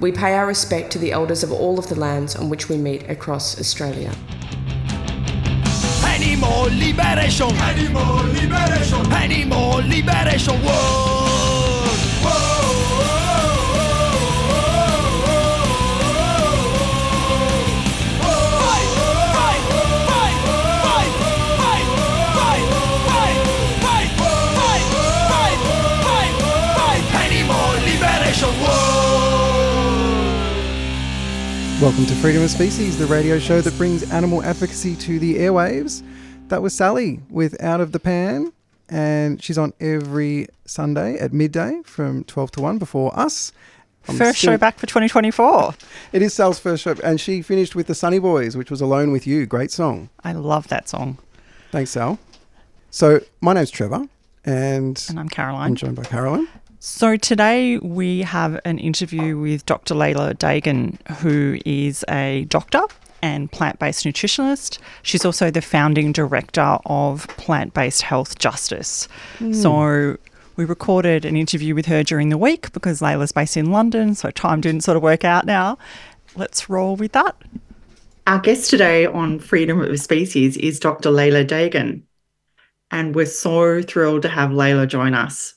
We pay our respect to the elders of all of the lands on which we meet across Australia. Animal liberation. Animal liberation. Animal liberation. Whoa. Fight, Welcome to Freedom of Species, the radio show that brings animal advocacy to the airwaves. That was Sally with Out of the Pan, and she's on every Sunday at midday from 12 to 1 before us. I'm First still- show back for 2024. It is Sal's first show, and she finished with the Sunny Boys, which was Alone with You. Great song. I love that song. Thanks, Sal. So, my name's Trevor, and And I'm Caroline. I'm joined by Carolyn. So today we have an interview with Dr. Leila Dehghan, who is a doctor and plant based nutritionist. She's also the founding director of Plant Based Health Justice. Hmm. So we recorded an interview with her during the week because Leila's based in London, so time didn't sort of work out now. Let's roll with that. Our guest today on Freedom of Species is Dr. Leila Dehghan, and we're so thrilled to have Leila join us.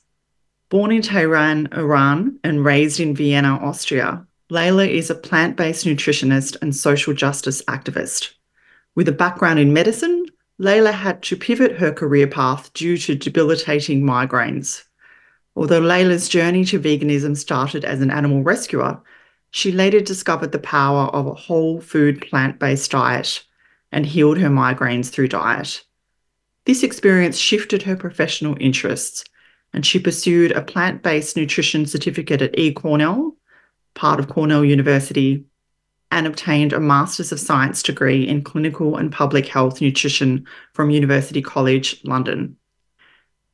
Born in Tehran, Iran, and raised in Vienna, Austria, Leila is a plant based nutritionist and social justice activist. With a background in medicine, Leila had to pivot her career path due to debilitating migraines. Although Leila's journey to veganism started as an animal rescuer, she later discovered the power of a whole food plant based diet and healed her migraines through diet. This experience shifted her professional interests, and she pursued a plant based nutrition certificate at eCornell, part of Cornell University, and obtained a Masters of Science degree in Clinical and Public Health Nutrition from University College, London.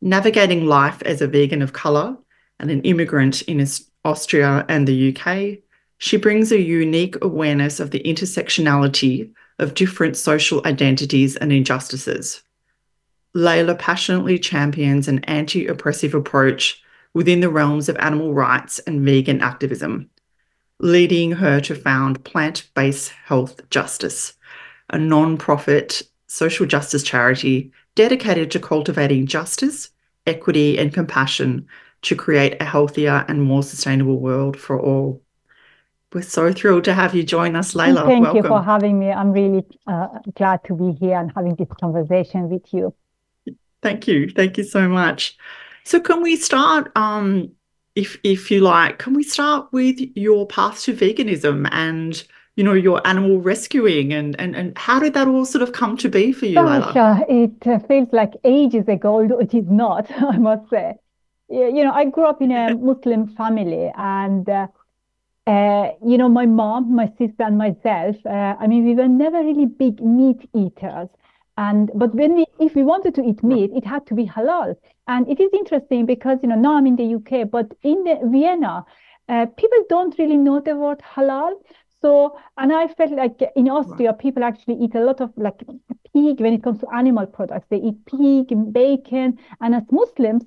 Navigating life as a vegan of colour and an immigrant in Austria and the UK, she brings a unique awareness of the intersectionality of different social identities and injustices. Leila passionately champions an anti oppressive approach within the realms of animal rights and vegan activism, leading her to found Plant Based Health Justice, a non profit social justice charity dedicated to cultivating justice, equity, and compassion to create a healthier and more sustainable world for all. We're so thrilled to have you join us, Leila. Thank Welcome. you for having me. I'm really uh, glad to be here and having this conversation with you. Thank you. Thank you so much. So can we start um if if you like, can we start with your path to veganism and you know your animal rescuing and and and how did that all sort of come to be for you, Gosh, uh, it uh, feels like ages ago, although it is not, I must say. You know, I grew up in a Muslim family, and uh, uh, you know, my mom, my sister, and myself. Uh, I mean, we were never really big meat eaters, and but when we, if we wanted to eat meat, it had to be halal. And it is interesting because you know now I'm in the UK, but in the Vienna, uh, people don't really know the word halal. So, and I felt like in Austria, people actually eat a lot of like pig when it comes to animal products. They eat pig and bacon. And as Muslims,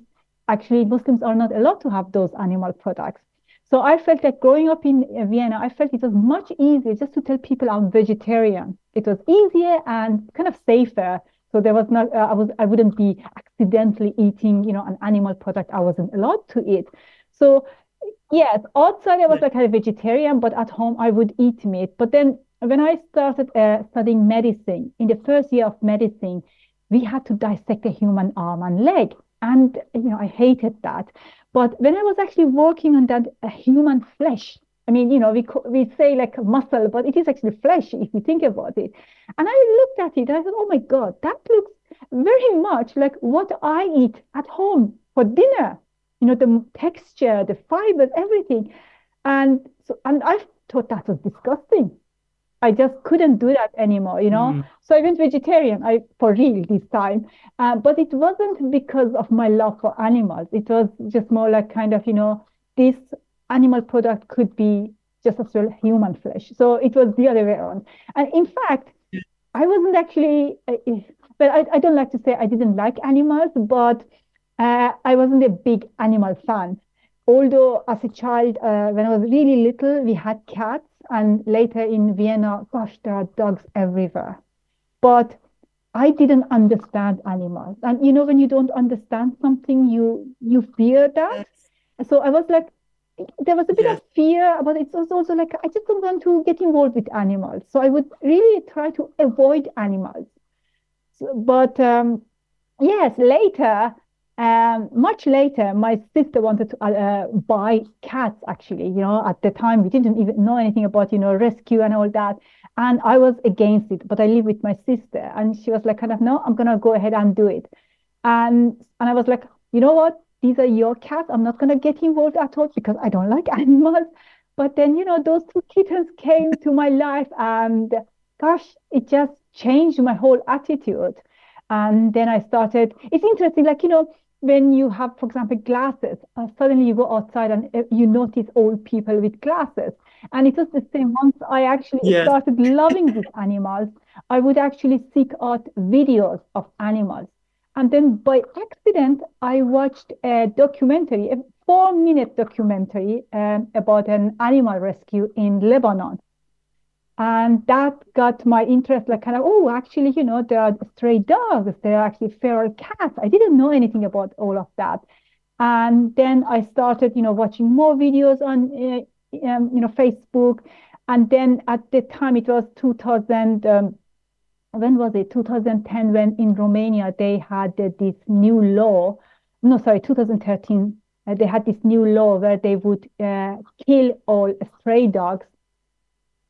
actually, Muslims are not allowed to have those animal products. So I felt like growing up in Vienna, I felt it was much easier just to tell people I'm vegetarian. It was easier and kind of safer. So there was not, uh, I was, I wouldn't be accidentally eating, you know, an animal product I wasn't allowed to eat. So Yes, outside I was like a vegetarian, but at home I would eat meat. But then when I started uh, studying medicine, in the first year of medicine, we had to dissect a human arm and leg. And, you know, I hated that. But when I was actually working on that uh, human flesh, I mean, you know, we we say like muscle, but it is actually flesh if you think about it. And I looked at it, and I thought, oh my God, that looks very much like what I eat at home for dinner. You know, the texture, the fibers, everything. And so, and I thought that was disgusting. I just couldn't do that anymore, you know. Mm. So I went vegetarian, I for real this time. Uh, but it wasn't because of my love for animals. It was just more like kind of, you know, this animal product could be just as well human flesh. So it was the other way around. And in fact, I wasn't actually, uh, but I, I don't like to say I didn't like animals, but uh, I wasn't a big animal fan. Although as a child, uh, when I was really little, we had cats, and later in Vienna, gosh, there are dogs everywhere. But I didn't understand animals, and you know, when you don't understand something, you you fear that. So I was like, there was a bit Yes. of fear, but it's was also like I just don't want to get involved with animals. So I would really try to avoid animals. So- but um, yes, later, um, much later, my sister wanted to uh, uh, buy cats. Actually, you know, at the time we didn't even know anything about you know rescue and all that, and I was against it. But I live with my sister, and she was like, kind of, no, I'm gonna go ahead and do it. And and I was like, you know what? These are your cats. I'm not gonna get involved at all because I don't like animals. But then, you know, those two kittens came to my life, and gosh, it just changed my whole attitude. And then I started, it's interesting, like, you know, when you have, for example, glasses, uh, suddenly you go outside and uh, you notice old people with glasses. And it was the same once I actually Yes. started loving these animals, I would actually seek out videos of animals. And then by accident, I watched a documentary, a four minute documentary um, about an animal rescue in Lebanon. And that got my interest, like kind of, oh, actually, you know, there are stray dogs, there are actually feral cats. I didn't know anything about all of that. And then I started, you know, watching more videos on, uh, um, you know, Facebook. And then at the time, it was 2000, um, when was it? 2010, when in Romania they had uh, this new law. No, sorry, 2013. uh, they had this new law where they would uh, kill all stray dogs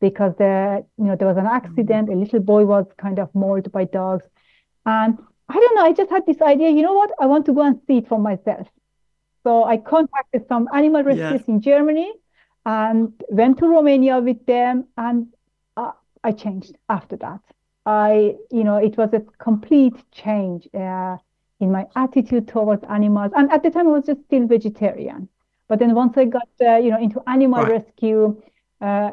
because there, you know, there was an accident. A little boy was kind of mauled by dogs, and I don't know. I just had this idea. You know what? I want to go and see it for myself. So I contacted some animal rescues Yes. in Germany and went to Romania with them, and uh, I changed after that. I, you know, it was a complete change uh, in my attitude towards animals. And at the time, I was just still vegetarian. But then once I got, uh, you know, into animal Right. rescue, uh,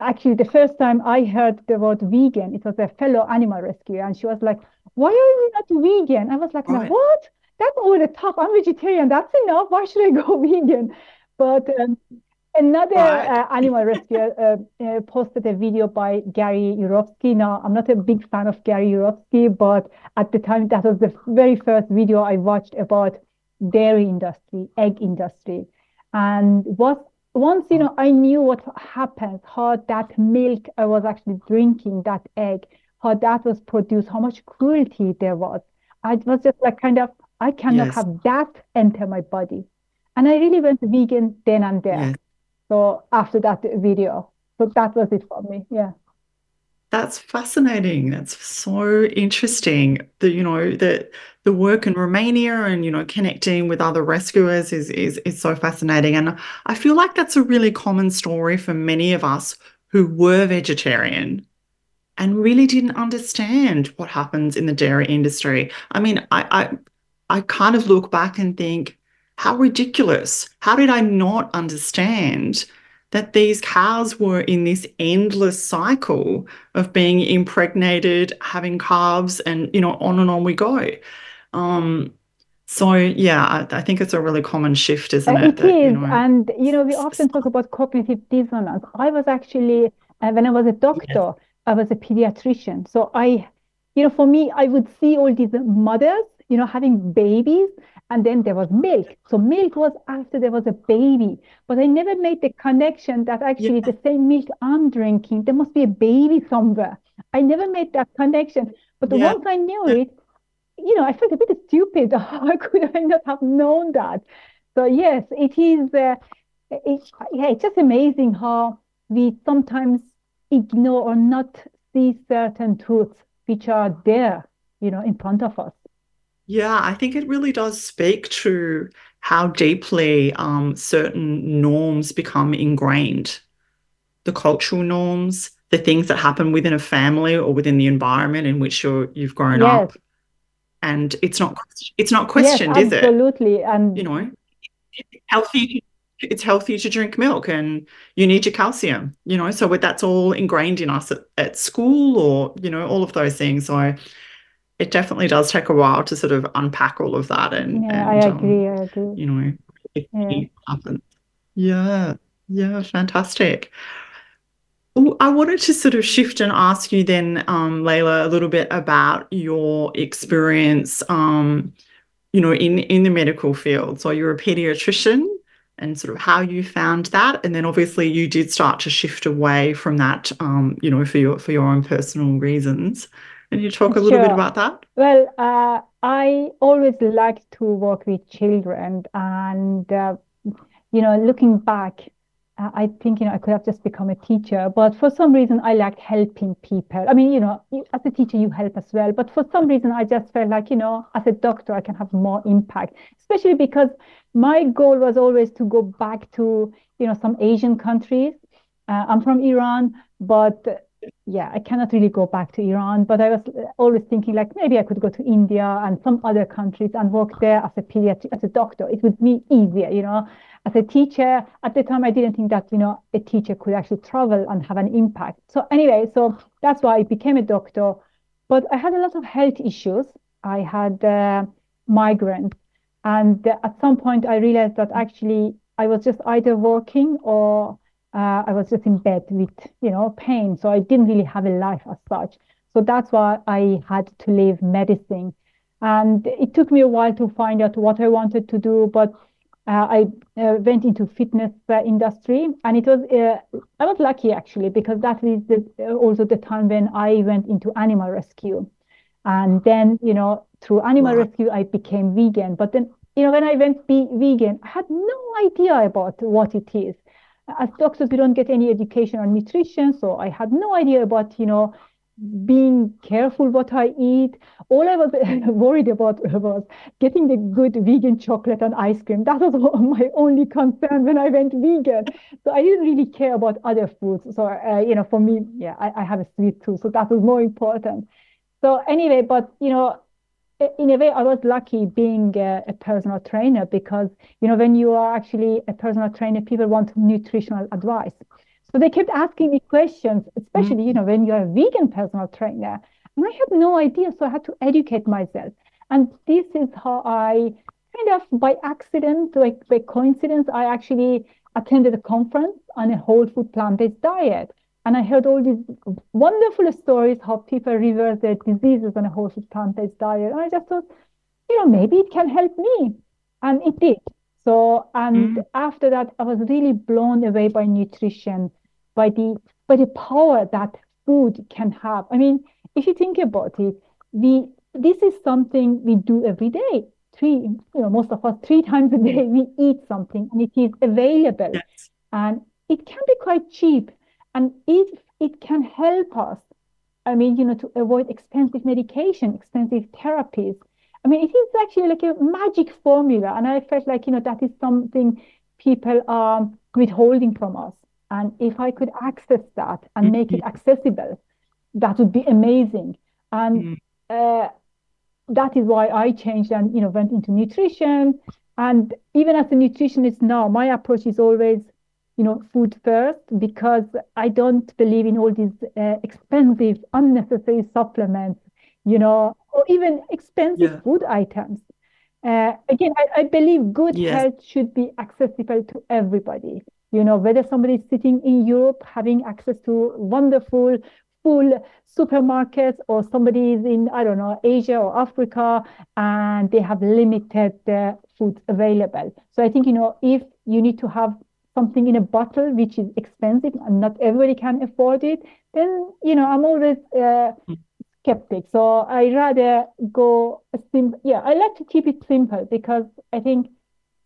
actually, the first time I heard the word vegan, it was a fellow animal rescuer, and she was like, "Why are you not vegan?" I was like, "No, Right. what? That's over the top. I'm vegetarian. That's enough. Why should I go vegan?" But um, Another uh, animal rescuer uh, uh, posted a video by Gary Yourofsky. Now, I'm not a big fan of Gary Yourofsky, but at the time, that was the very first video I watched about dairy industry, egg industry. And what once, you mm. know, I knew what happens, how that milk I was actually drinking, that egg, how that was produced, how much cruelty there was. I was just like kind of, I cannot Yes. have that enter my body. And I really went vegan then and there. Yes. So after that video, so that was it for me. Yeah. That's fascinating. That's so interesting. that you know, the the work in Romania and, you know, connecting with other rescuers is is is so fascinating. And I feel like that's a really common story for many of us who were vegetarian and really didn't understand what happens in the dairy industry. I mean, I I I kind of look back and think, how ridiculous. How did I not understand that these cows were in this endless cycle of being impregnated, having calves, and you know, on and on we go. Um, so yeah, I, I think it's a really common shift, isn't it? It That, you know, and you know, we often talk about cognitive dissonance. I was actually, uh, when I was a doctor, I was a pediatrician. So I, you know, for me, I would see all these mothers, you know, having babies, and then there was milk. So milk was after there was a baby, but I never made the connection that actually the same milk I'm drinking, there must be a baby somewhere. I never made that connection. But Yeah. once I knew it, you know, I felt a bit stupid. How could I not have known that? So yes, it is. Uh, it, yeah, it's just amazing how we sometimes ignore or not see certain truths which are there, you know, in front of us. Yeah, I think it really does speak to how deeply um, certain norms become ingrained. The cultural norms, the things that happen within a family or within the environment in which you're you've grown Yes. up. And it's not it's not questioned, yes, is it? absolutely. And You know, it's healthy it's healthy to drink milk and you need your calcium, you know, so that's all ingrained in us at, at school or, you know, all of those things. So it definitely does take a while to sort of unpack all of that and, yeah, I and um, agree. I agree. you know, Yeah. it happens. Yeah, yeah, fantastic. I wanted to sort of shift and ask you then, um, Leila, a little bit about your experience, um, you know, in in the medical field. So you're a pediatrician and sort of how you found that, and then obviously you did start to shift away from that, um, you know, for your for your own personal reasons. Can you talk a little bit about that? Well, uh, I always liked to work with children, and uh, you know, looking back, I think you know I could have just become a teacher, but for some reason I liked helping people. I mean, you know, as a teacher you help as well, but for some reason I just felt like you know, as a doctor I can have more impact, especially because my goal was always to go back to you know some Asian countries. Uh, I'm from Iran, but yeah, I cannot really go back to Iran, but I was uh, always thinking like maybe I could go to India and some other countries and work there as a pediatric, as a doctor. It would be easier, you know. As a teacher, at the time I didn't think that, you know, a teacher could actually travel and have an impact. So anyway, so that's why I became a doctor. But I had a lot of health issues. I had uh, migraines. And at some point I realized that actually I was just either working or uh, I was just in bed with, you know, pain. So I didn't really have a life as such. So that's why I had to leave medicine. And it took me a while to find out what I wanted to do, but I uh, went into fitness uh, industry, and it was uh, I was lucky actually because that is the, also the time when I went into animal rescue, and then you know through animal Wow. rescue I became vegan. But then you know when I went be vegan, I had no idea about what it is as doctors, we don't get any education on nutrition, so I had no idea about, you know, being careful what I eat. All I was worried about was getting the good vegan chocolate and ice cream. That was my only concern when I went vegan. So I didn't really care about other foods. So, uh, you know, for me, yeah, I, I have a sweet tooth, so that was more important. So anyway, but you know, in a way, I was lucky being a, a personal trainer because, you know, when you are actually a personal trainer, people want nutritional advice. So they kept asking me questions, especially, you know, when you're a vegan personal trainer. And I had no idea, so I had to educate myself. And this is how I kind of by accident, like by coincidence, I actually attended a conference on a whole food plant-based diet. And I heard all these wonderful stories how people reverse their diseases on a whole food plant-based diet. And I just thought, you know, maybe it can help me. And it did. So, and Mm. after that, I was really blown away by nutrition, by the by the power that food can have. I mean, if you think about it, we this is something we do every day. Three, you know, most of us three times a day we eat something and it is available Yes. and it can be quite cheap. And if it can help us, I mean, you know, to avoid expensive medication, expensive therapies. I mean, it is actually like a magic formula. And I felt like, you know, that is something people are withholding from us. And if I could access that and make it accessible, that would be amazing. And uh, that is why I changed and, you know, went into nutrition. And even as a nutritionist now, my approach is always, you know, food first because I don't believe in all these uh, expensive, unnecessary supplements, you know, or even expensive Yeah. food items. Uh, again, I, I believe good Yes. health should be accessible to everybody. You know, whether somebody is sitting in Europe having access to wonderful, full supermarkets, or somebody is in, I don't know, Asia or Africa, and they have limited uh, food available. So I think, you know, if you need to have something in a bottle which is expensive and not everybody can afford it, then, you know, I'm always uh, skeptic. So I rather go a sim yeah, I like to keep it simple because I think,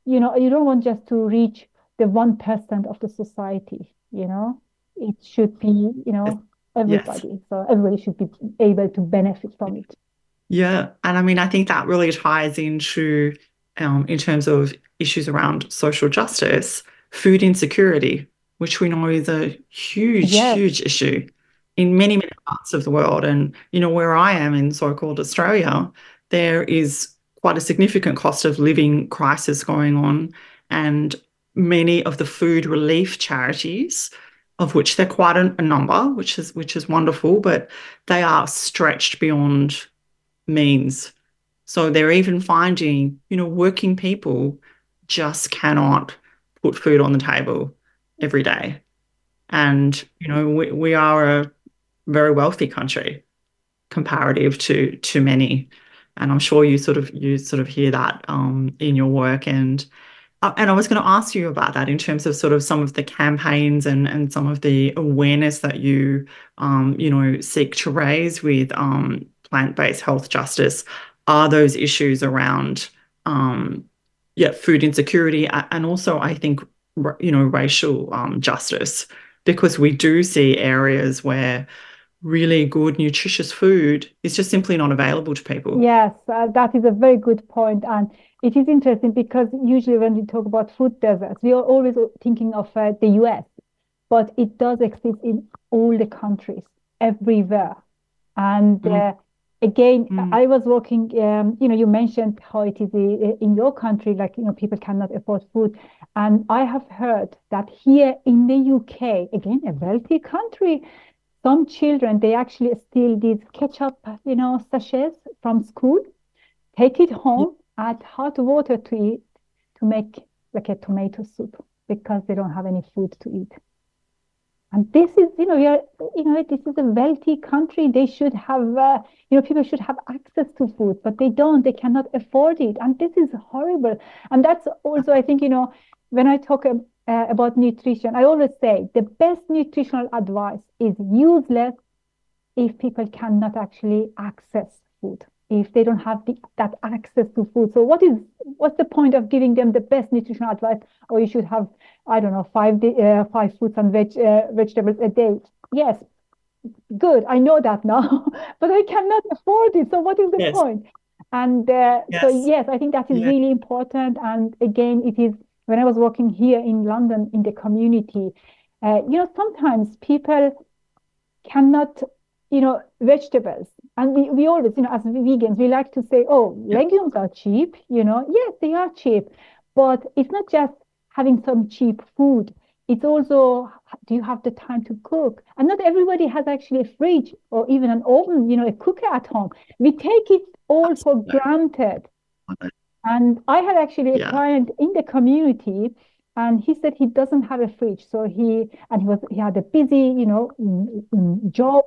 you know, you don't want just to reach the one percent of the society, you know. It should be, you know, everybody. So everybody should be able to benefit from it. Yeah, and I mean, I think that really ties into, um, in terms of issues around social justice, food insecurity, which we know is a huge, Yes. huge issue in many, many parts of the world. And, you know, where I am in so called Australia, there is quite a significant cost of living crisis going on. And many of the food relief charities, of which there are quite a, a number, which is which is wonderful, but they are stretched beyond means. So they're even finding, you know, working people just cannot put food on the table every day. And, you know, we, we are a very wealthy country comparative to to many. And I'm sure you sort of you sort of hear that um, in your work. And uh, and I was going to ask you about that in terms of sort of some of the campaigns and and some of the awareness that you um, you know seek to raise with um, plant-based health justice. Are those issues around um, yeah food insecurity and also I think you know racial um, justice because we do see areas where really good nutritious food is just simply not available to people. Yes, uh, that is a very good point and it is interesting because usually when we talk about food deserts, we are always thinking of uh, the US, but it does exist in all the countries, everywhere. And mm. uh, again, mm. I was working, um, you know, you mentioned how it is uh, in your country, like, you know, people cannot afford food. And I have heard that here in the UK, again, a wealthy country, some children, they actually steal these ketchup, you know, sachets from school, take it home, add hot water to it to make like a tomato soup because they don't have any food to eat. And this is, you know, we are, you know, this is a wealthy country. They should have, uh, you know, people should have access to food, but they don't. They cannot afford it, and this is horrible. And that's also, I think, you know, when I talk uh, about nutrition, I always say the best nutritional advice is useless if people cannot actually access food if they don't have the, that access to food. So what is what's the point of giving them the best nutritional advice? Or oh, you should have I don't know five uh, five fruits and veg uh, vegetables a day. Yes, good. I know that now, but I cannot afford it. So what is the yes. point? And uh, yes. so yes, I think that is yeah. really important. And again, it is when I was working here in London in the community. Uh, you know, sometimes people cannot, you know, vegetables and we, we always, you know, as vegans, we like to say, oh, legumes are cheap, you know. Yes, they are cheap. But it's not just having some cheap food. It's also, do you have the time to cook? And not everybody has actually a fridge or even an oven, you know, a cooker at home. We take it all for granted. And I had actually a yeah. client in the community and he said he doesn't have a fridge so he and he was he had a busy you know mm, mm, job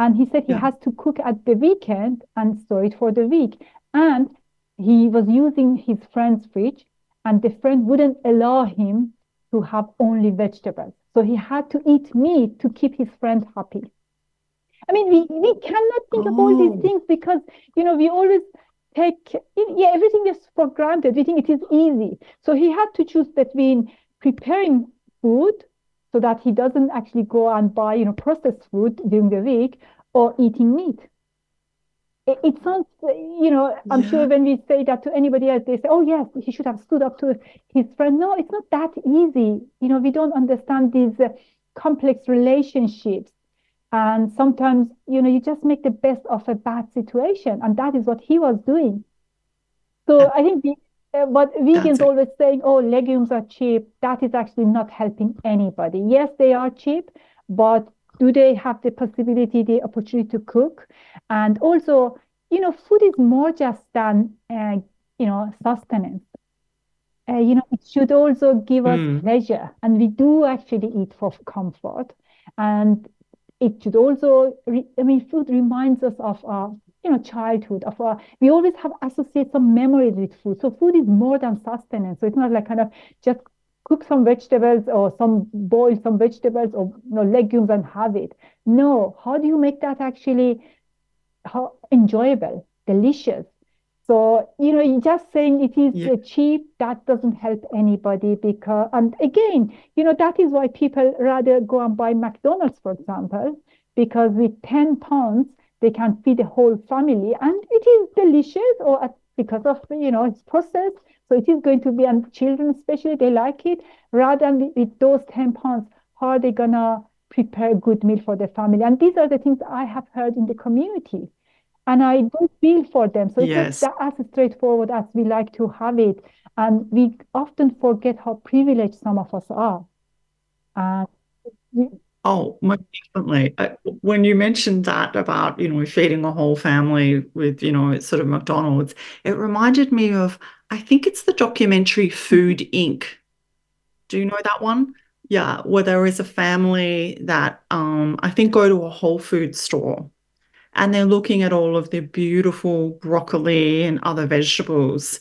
and he said he yeah. has to cook at the weekend and store it for the week. And he was using his friend's fridge, and the friend wouldn't allow him to have only vegetables. So he had to eat meat to keep his friend happy. I mean, we, we cannot think oh. of all these oh. things because, you know, we always take, yeah, everything is for granted. We think it is easy. So he had to choose between preparing food so that he doesn't actually go and buy, you know, processed food during the week or eating meat. It, it sounds, you know, I'm yeah. sure when we say that to anybody else, they say, oh, yes, he should have stood up to his friend. No, it's not that easy. You know, we don't understand these uh, complex relationships. And sometimes, you know, you just make the best of a bad situation. And that is what he was doing. So I think the, uh, but vegans always saying, oh, legumes are cheap. That is actually not helping anybody. Yes, they are cheap, but do they have the possibility, the opportunity to cook? And also, you know, food is more just than, uh, you know, sustenance. Uh, you know, it should also give us mm. pleasure. And we do actually eat for comfort. And it should also, re- I mean, food reminds us of our you know, childhood of our, we always have associate some memories with food. So food is more than sustenance. So it's not like kind of just cook some vegetables or some boil some vegetables or you know, legumes and have it. No, how do you make that actually how enjoyable, delicious? So, you know, just saying it is yeah. cheap, that doesn't help anybody because, and again, you know, that is why people rather go and buy McDonald's, for example, because with 10 pounds, they can feed a whole family and it is delicious or because of you know it's processed so it is going to be and children especially they like it rather than with those 10 pounds how are they gonna prepare a good meal for their family. And these are the things I have heard in the community. And I do feel for them. So Yes. it's not as straightforward as we like to have it. And we often forget how privileged some of us are. And Oh, most definitely. Uh, when you mentioned that about, you know, feeding a whole family with, you know, sort of McDonald's, it reminded me of, I think it's the documentary Food Inc. Do you know that one? Yeah, where there is a family that um, I think go to a Whole Food store and they're looking at all of the beautiful broccoli and other vegetables.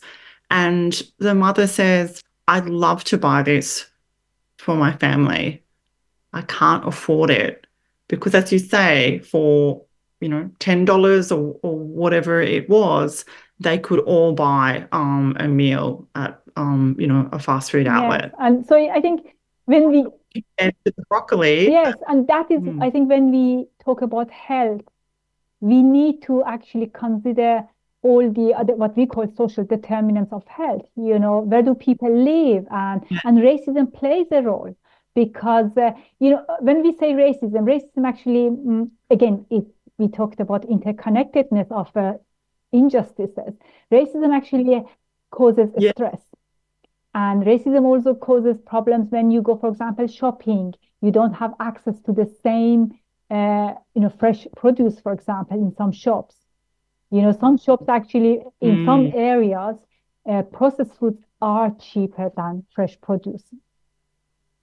And the mother says, I'd love to buy this for my family. I can't afford it because, as you say, for you know ten dollars or or whatever it was, they could all buy um a meal at um you know a fast food yes. outlet. And so I think when we And the broccoli, Yes, and that is, Mm. I think, when we talk about health, we need to actually consider all the other what we call social determinants of health. You know, where do people live, and and racism plays a role because uh, you know when we say racism, racism actually mm, again it we talked about interconnectedness of uh, injustices. Racism actually causes Yeah. stress. And racism also causes problems when you go, for example, shopping. You don't have access to the same, uh, you know, fresh produce, for example, in some shops. You know, some shops actually, in some Mm. areas, uh, processed foods are cheaper than fresh produce.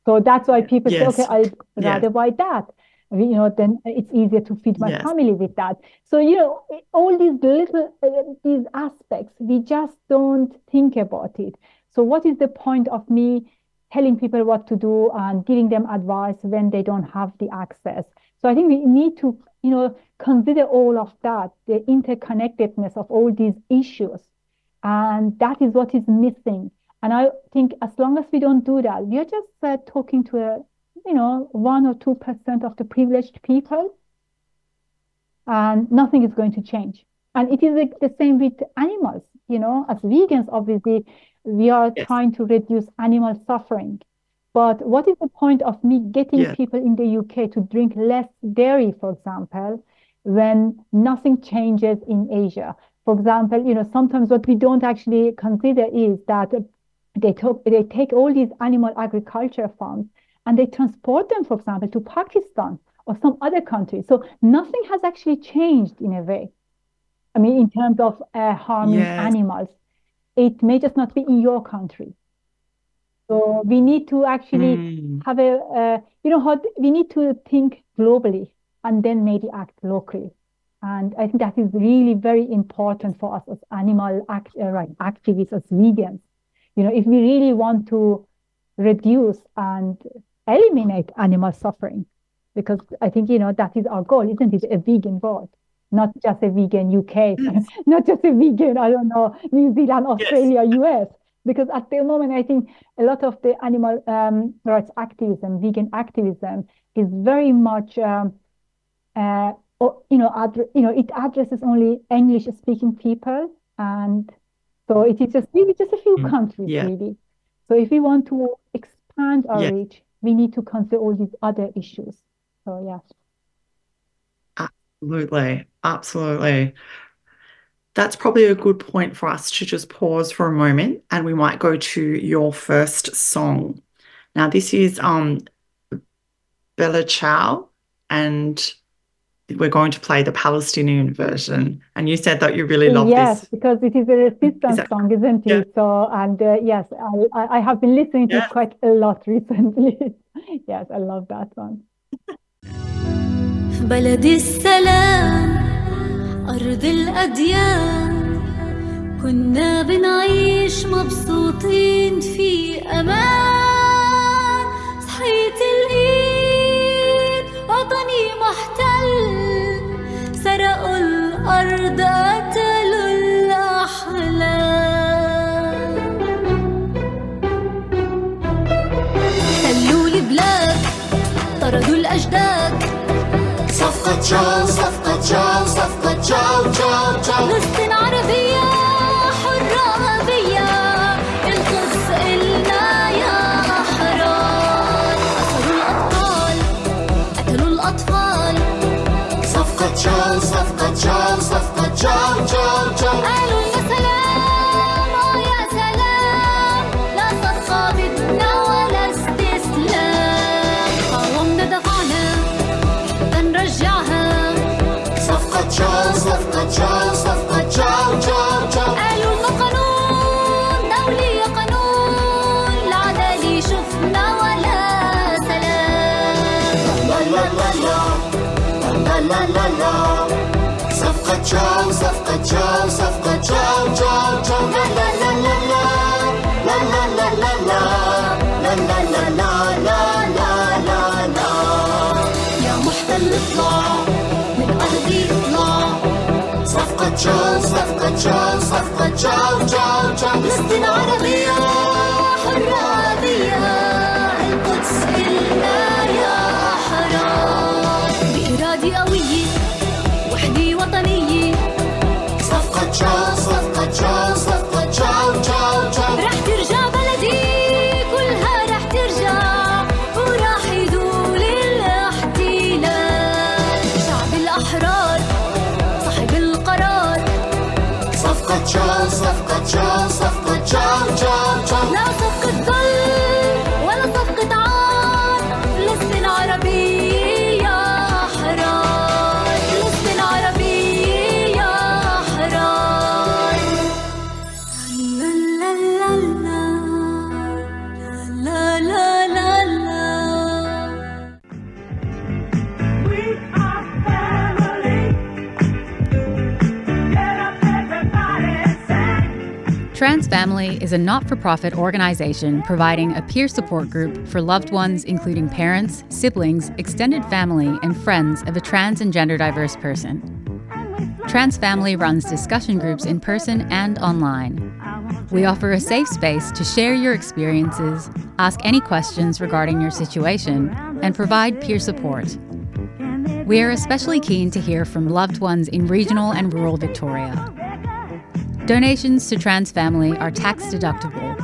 So that's why people say, okay, I'd Yeah. rather buy that. You know, then it's easier to feed my Yes. family with that. So, you know, all these little, uh, these aspects, we just don't think about it. So what is the point of me telling people what to do and giving them advice when they don't have the access? So I think we need to, you know, consider all of that, the interconnectedness of all these issues. And that is what is missing. And I think as long as we don't do that, we are just uh, talking to a, you know, one or two percent of the privileged people, and nothing is going to change. And it is like the same with animals, you know, as vegans, obviously, we are Yes. trying to reduce animal suffering. But what is the point of me getting Yeah. people in the UK to drink less dairy, for example, when nothing changes in Asia? For example, you know, sometimes what we don't actually consider is that they took they take all these animal agriculture farms and they transport them, for example, to Pakistan or some other country. So nothing has actually changed in a way. I mean, in terms of uh, harming Yes. animals, it may just not be in your country. So we need to actually Mm. have a, uh, you know, how we need to think globally and then maybe act locally. And I think that is really very important for us as animal act, uh, right, activists, as vegans. You know, if we really want to reduce and eliminate animal suffering, because I think, you know, that is our goal, isn't it? A vegan world, not just a vegan UK, not just a vegan, I don't know, New Zealand, Australia, US. Because at the moment, I think a lot of the animal um, rights activism, vegan activism, is very much, um, uh, o- you know, addre- you know, it addresses only English-speaking people, and so it is just really just a few Mm, countries, yeah. really. So if we want to expand our Yeah. reach, we need to consider all these other issues. So yeah. Absolutely, absolutely. That's probably a good point for us to just pause for a moment and we might go to your first song. Now, this is um Bella Ciao, and we're going to play the Palestinian version. And you said that you really love Yes, this. because it is a resistance that- song, isn't Yeah. it? So, and uh, yes, I, I I have been listening to Yes. it quite a lot recently. Yes, I love that one. أرض الأديان. كنا بنعيش مبسوطين في أمان. صحيت الإيد وطني محتل. سرقوا الأرض قتلوا الأحلام. خلوا البلاد طردوا الأجداد. صفقة جاو صفقة جاو صفقة فلسطين عربية حرة غبية القدس إلنا يا أحرار صفقة صفقة صفقة قالوا لنا قانون دولي قانون العدالة شفنا ولا سلام لا لا لا لا لا لا لا لا صفقة جاو صفقة جاو صفقة جاو جاو لا لا لا لا لا لا لا لا لا لا لا لا لا لا لا لا لا يا محتل اطلع جو صفقة جو صفقة جو جو جو فلسطين عربية حرة بيها القدس إلا يا أحرار بإرادة قوية وحدة وطنية صفقة جو Joe, Slavko Joe, Slavko Joe, Joe. Trans Family is a not for profit organization providing a peer support group for loved ones, including parents, siblings, extended family, and friends of a trans and gender diverse person. Trans Family runs discussion groups in person and online. We offer a safe space to share your experiences, ask any questions regarding your situation, and provide peer support. We are especially keen to hear from loved ones in regional and rural Victoria. Donations to Trans Family are tax deductible.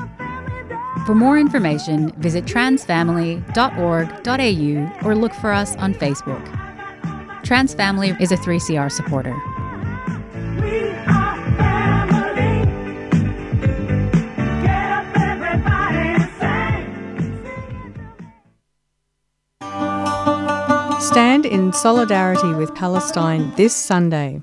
For more information, visit transfamily.org.au or look for us on Facebook. Trans Family is a 3CR supporter. Stand in solidarity with Palestine this Sunday.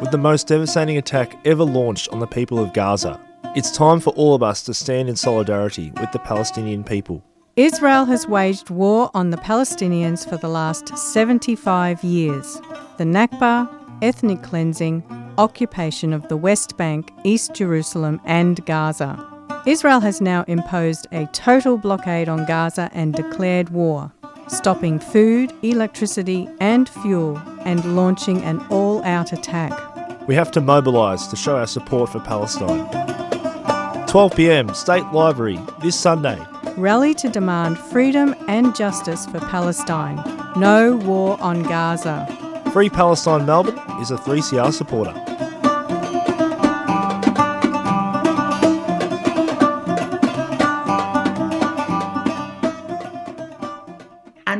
With the most devastating attack ever launched on the people of Gaza. It's time for all of us to stand in solidarity with the Palestinian people. Israel has waged war on the Palestinians for the last 75 years. The Nakba, ethnic cleansing, occupation of the West Bank, East Jerusalem, and Gaza. Israel has now imposed a total blockade on Gaza and declared war, stopping food, electricity, and fuel, and launching an all out attack. We have to mobilise to show our support for Palestine. 12 pm, State Library, this Sunday. Rally to demand freedom and justice for Palestine. No war on Gaza. Free Palestine Melbourne is a 3CR supporter.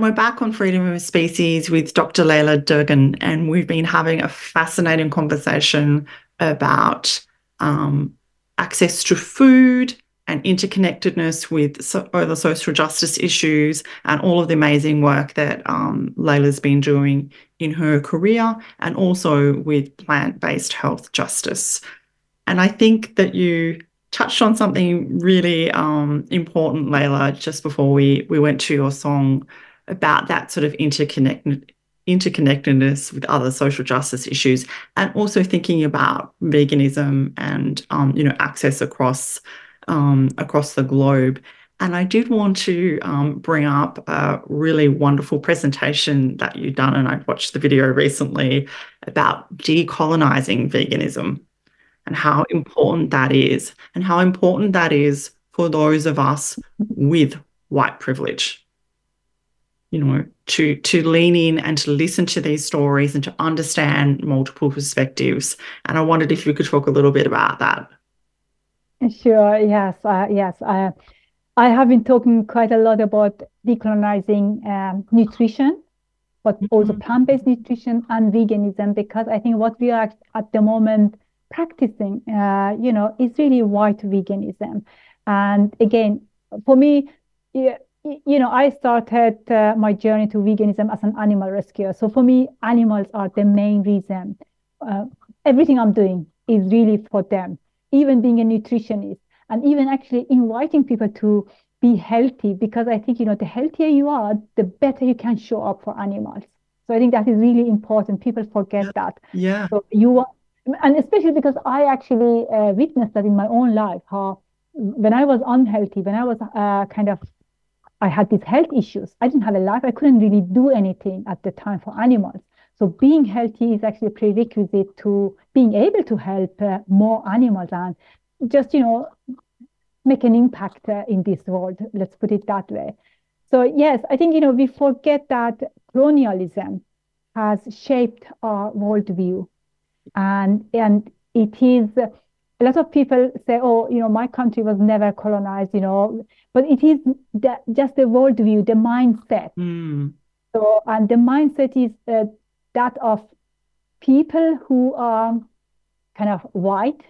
We're back on Freedom of Species with Dr. Leila Dehghan, and we've been having a fascinating conversation about um, access to food and interconnectedness with so, other social justice issues and all of the amazing work that um, Leila's been doing in her career and also with plant based health justice. And I think that you touched on something really um, important, Leila, just before we, we went to your song about that sort of interconnected interconnectedness with other social justice issues and also thinking about veganism and um, you know access across um, across the globe. And I did want to um, bring up a really wonderful presentation that you've done, and I watched the video recently about decolonizing veganism and how important that is, and how important that is for those of us with white privilege you know to to lean in and to listen to these stories and to understand multiple perspectives and i wondered if you could talk a little bit about that Sure. Yes. Uh, yes. Uh, I have been talking quite a lot about decolonizing um, nutrition, but also plant-based nutrition and veganism, because I think what we are at, the moment practicing, uh, you know, is really white veganism. And again, for me, yeah, you know, I started uh, my journey to veganism as an animal rescuer. So for me, animals are the main reason. Uh, everything I'm doing is really for them, even being a nutritionist and even actually inviting people to be healthy because I think, you know, the healthier you are, the better you can show up for animals. So I think that is really important. People forget that. Yeah. So you want, and especially because I actually uh, witnessed that in my own life, how when I was unhealthy, when I was uh, kind of, I had these health issues. I didn't have a life. I couldn't really do anything at the time for animals. So being healthy is actually a prerequisite to being able to help uh, more animals and just, you know, make an impact uh, in this world. Let's put it that way. So yes, I think, you know, we forget that colonialism has shaped our worldview. And, and it is, a lot of people say, oh, you know, my country was never colonized, you know, but it is just the worldview, the mindset. Mm. So, and the mindset is uh, that of people who are kind of white,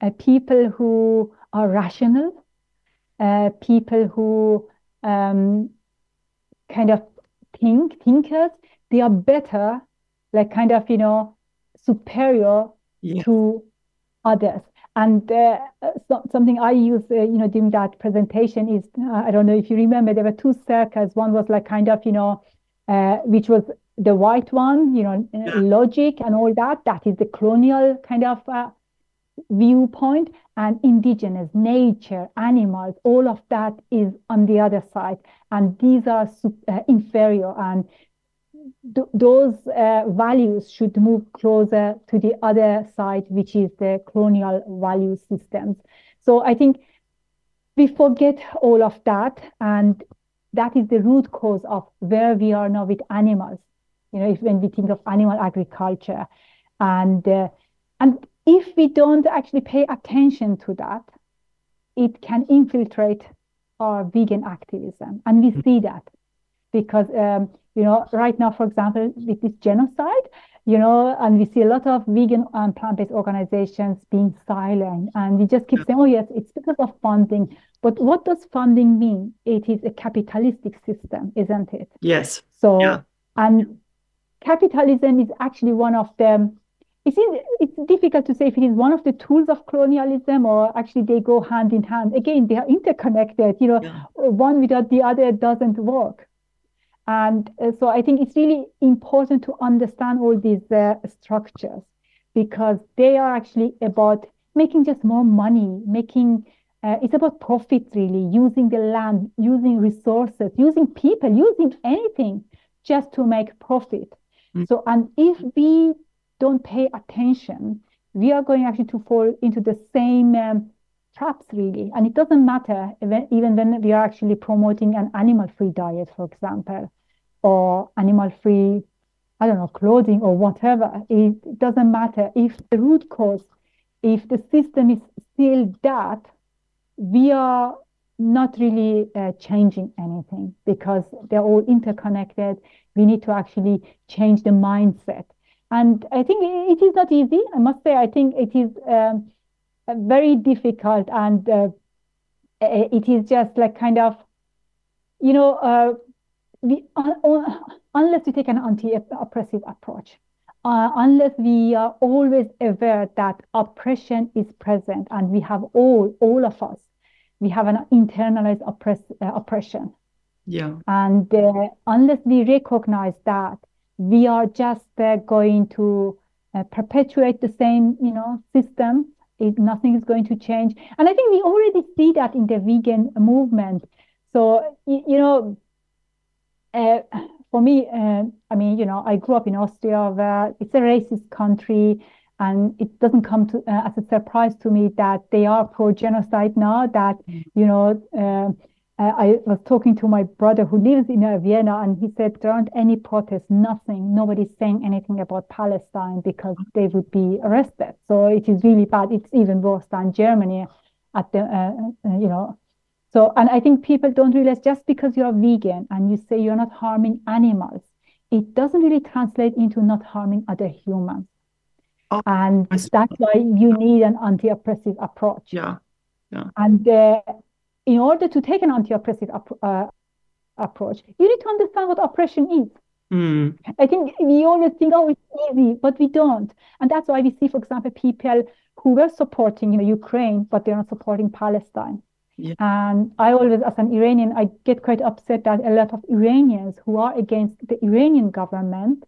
uh, people who are rational, uh, people who um, kind of think, thinkers, they are better, like kind of, you know, superior Yeah. to others. And uh, so, something I use, uh, you know, during that presentation is, uh, I don't know if you remember, there were two circles. One was like kind of, you know, uh, which was the white one, you know, uh, logic and all that. That is the colonial kind of uh, viewpoint. And indigenous, nature, animals, all of that is on the other side. And these are uh, inferior. And th- those uh, values should move closer to the other side, which is the colonial value systems. So I think we forget all of that, and that is the root cause of where we are now with animals. You know, if when we think of animal agriculture, and uh, and if we don't actually pay attention to that, it can infiltrate our vegan activism, and we see that because um, you know right now, for example, with this genocide, you know, and we see a lot of vegan and plant-based organizations being silent, and we just keep saying, "Oh yes, it's because of funding." But what does funding mean? It is a capitalistic system, isn't it? Yes. So, Yeah. and capitalism is actually one of the, it's, in- it's difficult to say if it is one of the tools of colonialism or actually they go hand in hand. Again, they are interconnected, you know, one without the other doesn't work. And uh, so I think it's really important to understand all these uh, structures because they are actually about making just more money, making uh, it's about profit really, using the land, using resources, using people, using anything just to make profit. So, and if we don't pay attention, we are going actually to fall into the same um, traps really. And it doesn't matter even, when we are actually promoting an animal-free diet, for example, or animal-free, I don't know, clothing or whatever. It doesn't matter if the root cause, if the system is still that, we are not really uh, changing anything because they're all interconnected. We need to actually change the mindset. And I think it is not easy. I must say, I think it is um, very difficult and uh, uh, it is just like kind of, you know, uh, we, un- unless we take an anti-oppressive approach, uh, unless we are always aware that oppression is present and we have all, all of us, we have an internalized oppress, uh, oppression. Yeah. And uh, unless we recognize that, we are just uh, going to uh, perpetuate the same, you know, system. It, nothing is going to change. And I think we already see that in the vegan movement. So, y- you know, uh, for me, uh, I mean, you know, I grew up in Austria, where it's a racist country, and it doesn't come to uh, as a surprise to me that they are pro-genocide now. That you know, uh, I was talking to my brother who lives in uh, Vienna, and he said there aren't any protests, nothing. Nobody's saying anything about Palestine because they would be arrested. So it is really bad. It's even worse than Germany at the, uh, uh, you know. So, and I think people don't realize just because you're vegan and you say you're not harming animals, it doesn't really translate into not harming other humans. And that's why you need an anti-oppressive approach. Yeah. Yeah. And uh, in order to take an anti-oppressive ap- uh, approach, you need to understand what oppression is. Mm. I think we always think, oh, it's easy, but we don't. And that's why we see, for example, people who were supporting, you know, Ukraine, but they're not supporting Palestine. Yeah. And I always, as an Iranian, I get quite upset that a lot of Iranians who are against the Iranian government,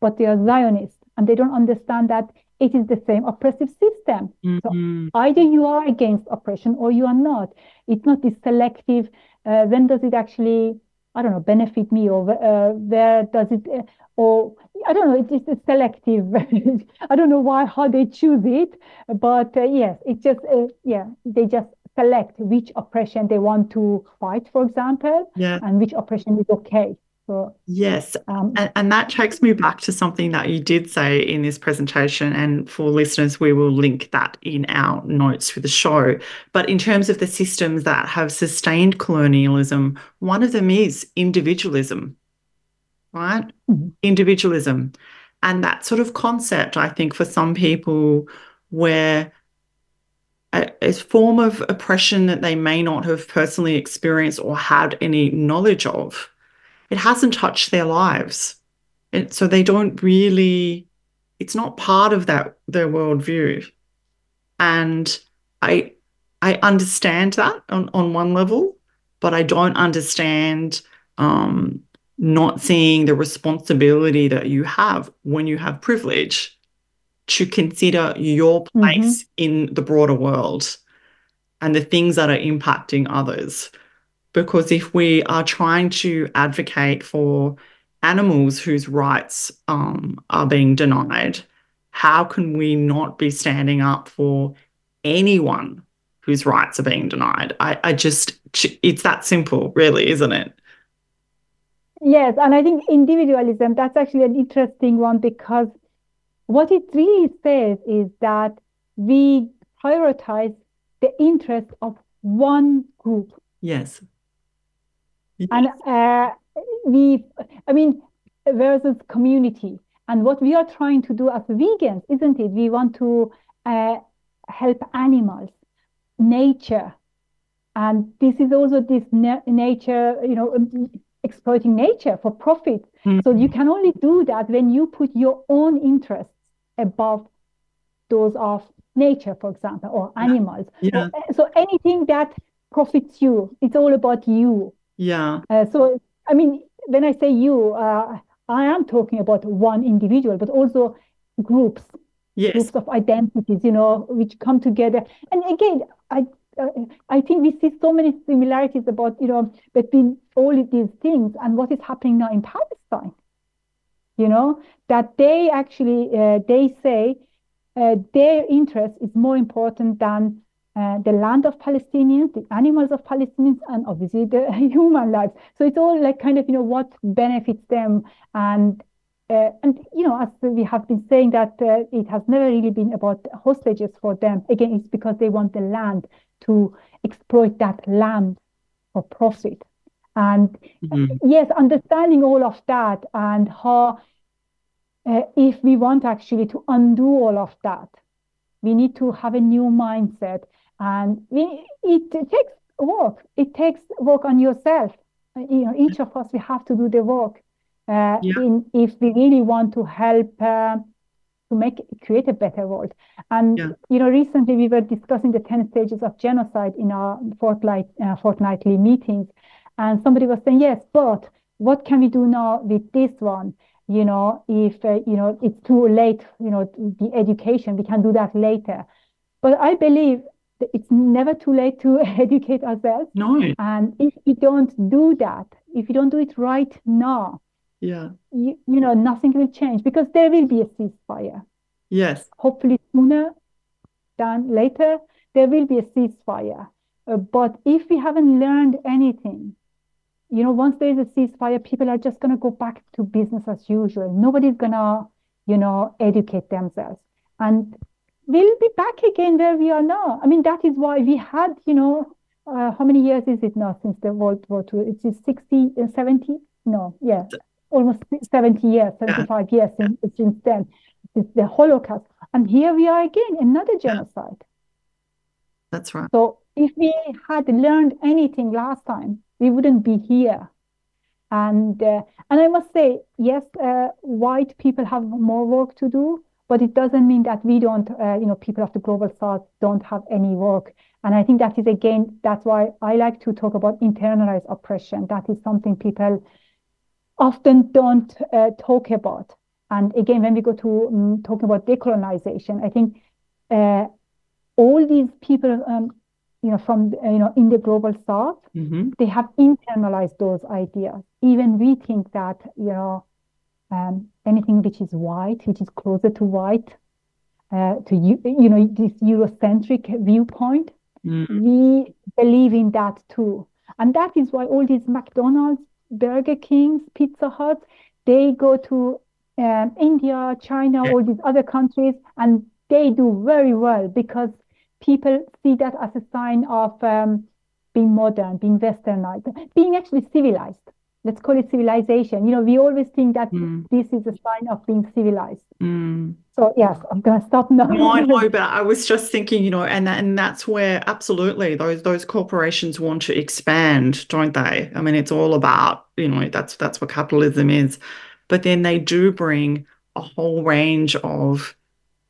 but they are Zionists, and they don't understand that it is the same oppressive system. So Mhm. either you are against oppression or you are not. It's not this selective. Uh, when does it actually, I don't know, benefit me, or uh, where does it, uh, or I don't know. It's just a selective. I don't know why how they choose it, but uh, yes, it's just uh, yeah, they just select which oppression they want to fight, for example, Yeah. and which oppression is okay. So Yes. um, And, and that takes me back to something that you did say in this presentation. And for listeners, we will link that in our notes for the show. But in terms of the systems that have sustained colonialism, one of them is individualism, right? Mhm. Individualism. And that sort of concept, I think, for some people, where a, a form of oppression that they may not have personally experienced or had any knowledge of, it hasn't touched their lives. And so they don't really, it's not part of that their worldview. And I I understand that on, on one level, but I don't understand um, not seeing the responsibility that you have when you have privilege to consider your place in the broader world and the things that are impacting others. Because if we are trying to advocate for animals whose rights um, are being denied, how can we not be standing up for anyone whose rights are being denied? I, I just, it's that simple, really, isn't it? Yes, and I think individualism, that's actually an interesting one because what it really says is that we prioritize the interest of one group. Yes. And uh, we, I mean, versus community. And what we are trying to do as vegans, isn't it? We want to uh, help animals, nature. And this is also this na- nature, you know, um, exploiting nature for profit. So you can only do that when you put your own interests above those of nature, for example, or animals. Yeah. So anything that profits you, it's all about you. Yeah. Uh, so, I mean, when I say you, uh, I am talking about one individual, but also groups, Yes. groups of identities, you know, which come together. And again, I uh, I think we see so many similarities about, you know, between all of these things and what is happening now in Palestine. You know, that they actually uh, they say uh, their interest is more important than uh, the land of Palestinians, the animals of Palestinians, and obviously the human lives. So it's all like kind of you know what benefits them, and uh, and you know as we have been saying that uh, it has never really been about hostages for them. Again, it's because they want the land to exploit that land for profit. And Mhm. yes, understanding all of that and how uh, if we want actually to undo all of that, we need to have a new mindset. And we, it takes work. It takes work on yourself. Uh, You know, each of us, we have to do the work uh, Yeah. in, if we really want to help uh, to make create a better world. And Yeah. you know, recently we were discussing the 10 stages of genocide in our fortnight, uh, fortnightly meetings. And somebody was saying, yes, but what can we do now with this one? You know, if, uh, you know, it's too late, you know, the education, we can do that later. But I believe it's never too late to educate ourselves. No. And if you don't do that, if you don't do it right now, Yeah. you, you know, nothing will change because there will be a ceasefire. Yes. Hopefully sooner than later, there will be a ceasefire. Uh, but if we haven't learned anything, you know, once there is a ceasefire, people are just going to go back to business as usual. Nobody's going to, you know, educate themselves. And we'll be back again where we are now. I mean, that is why we had, you know, uh, how many years is it now since the World War II? It's 60, uh, 70? No, yeah, almost 70 years, 75 years since, since then, since the Holocaust. And here we are again, another genocide. That's right. So if we had learned anything last time, we wouldn't be here. And uh, and I must say, yes, uh, white people have more work to do, but it doesn't mean that we don't, uh, you know, people of the global south don't have any work. And I think that is again, that's why I like to talk about internalized oppression. That is something people often don't uh, talk about. And again, when we go to um, talking about decolonization, I think uh, all these people, um, you know, from you know in the global south, Mhm. they have internalized those ideas. Even we think that you know um, anything which is white, which is closer to white, uh, to you, you know, this Eurocentric viewpoint, Mm. we believe in that too. And that is why all these McDonald's, Burger Kings, Pizza Huts, they go to um, India, China, all these other countries, and they do very well because people see that as a sign of um, being modern, being westernized, being actually civilized. Let's call it civilization. You know, we always think that Mm. this is a sign of being civilized. Mm. So yes, I'm gonna stop now. No, I know, but I was just thinking, you know, and that, and that's where absolutely those those corporations want to expand, don't they? I mean, it's all about, you know, that's that's what capitalism is. But then they do bring a whole range of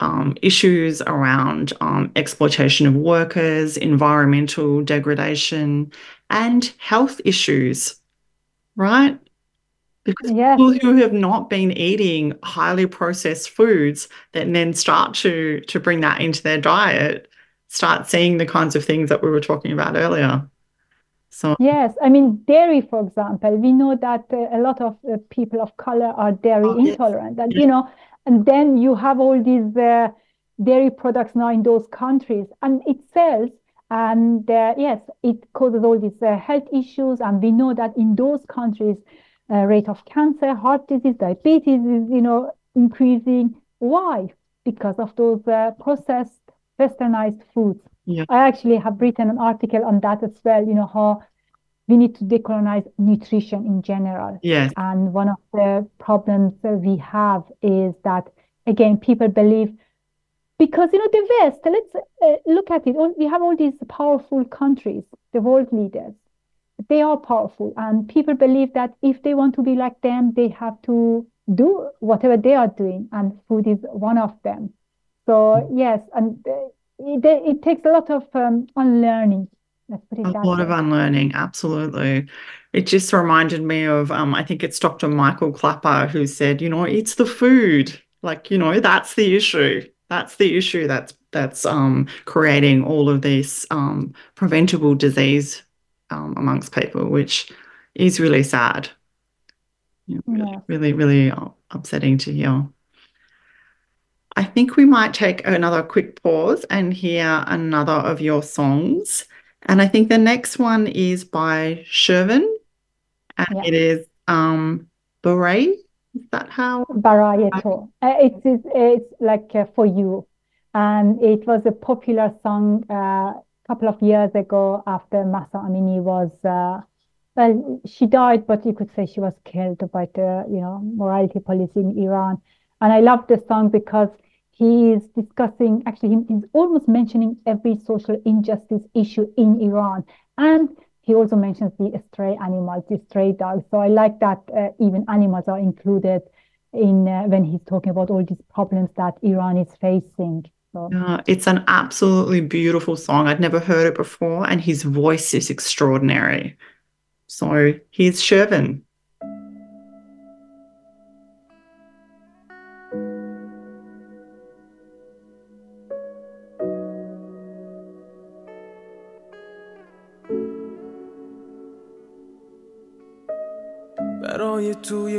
um, issues around um, exploitation of workers, environmental degradation, and health issues, right? Because Yes. people who have not been eating highly processed foods that then start to to bring that into their diet, start seeing the kinds of things that we were talking about earlier. So Yes, I mean dairy, for example, we know that uh, a lot of uh, people of color are dairy Oh, yes. intolerant, and you know, and then you have all these uh, dairy products now in those countries, and it sells, and uh, yes, it causes all these uh, health issues, and we know that in those countries, uh, rate of cancer, heart disease, diabetes is, you know, increasing. Why? Because of those uh, processed, westernized foods. Yeah. I actually have written an article on that as well, you know, how we need to decolonize nutrition in general. yes, And one of the problems that we have is that, again, people believe because, you know, the West, let's uh, look at it. All- We have all these powerful countries, the world leaders. They are powerful, and people believe that if they want to be like them, they have to do whatever they are doing, and food is one of them. So, yes, and uh, it, it takes a lot of um, unlearning. Let's put it a lot of unlearning, absolutely. It just reminded me of um, I think it's Dr. Michael Klaper who said, you know, it's the food. Like, you know, that's the issue. That's the issue that's that's um creating all of this um preventable disease um amongst people, which is really sad. You know, really, Yeah. really, really uh, upsetting to hear. I think we might take another quick pause and hear another of your songs. And I think the next one is by Shervin, and Yeah. it is um Beret. Is that how? Barayeto. Uh, it's, it's it's like uh, for you, and it was a popular song uh, a couple of years ago after Mahsa Amini was uh, well, she died, but you could say she was killed by the you know morality police in Iran. And I love the song because he is discussing actually he- he's almost mentioning every social injustice issue in Iran, and he also mentions the stray animals, the stray dogs. So I like that uh, even animals are included in uh, when he's talking about all these problems that Iran is facing. So it's an absolutely beautiful song. I'd never heard it before, and his voice is extraordinary. So here's Shervin.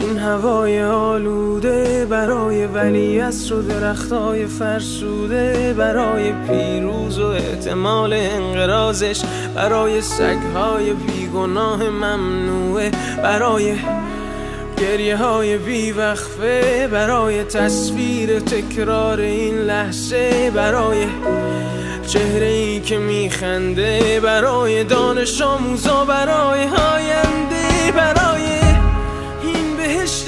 این هوای آلوده برای ولی و درختای فرسوده برای پیروز و احتمال انقرازش برای سگهای بیگناه ممنوعه برای گریه های بیوقفه برای تصویر تکرار این لحظه برای چهره ای که میخنده برای دانش آموزا برای آینده برای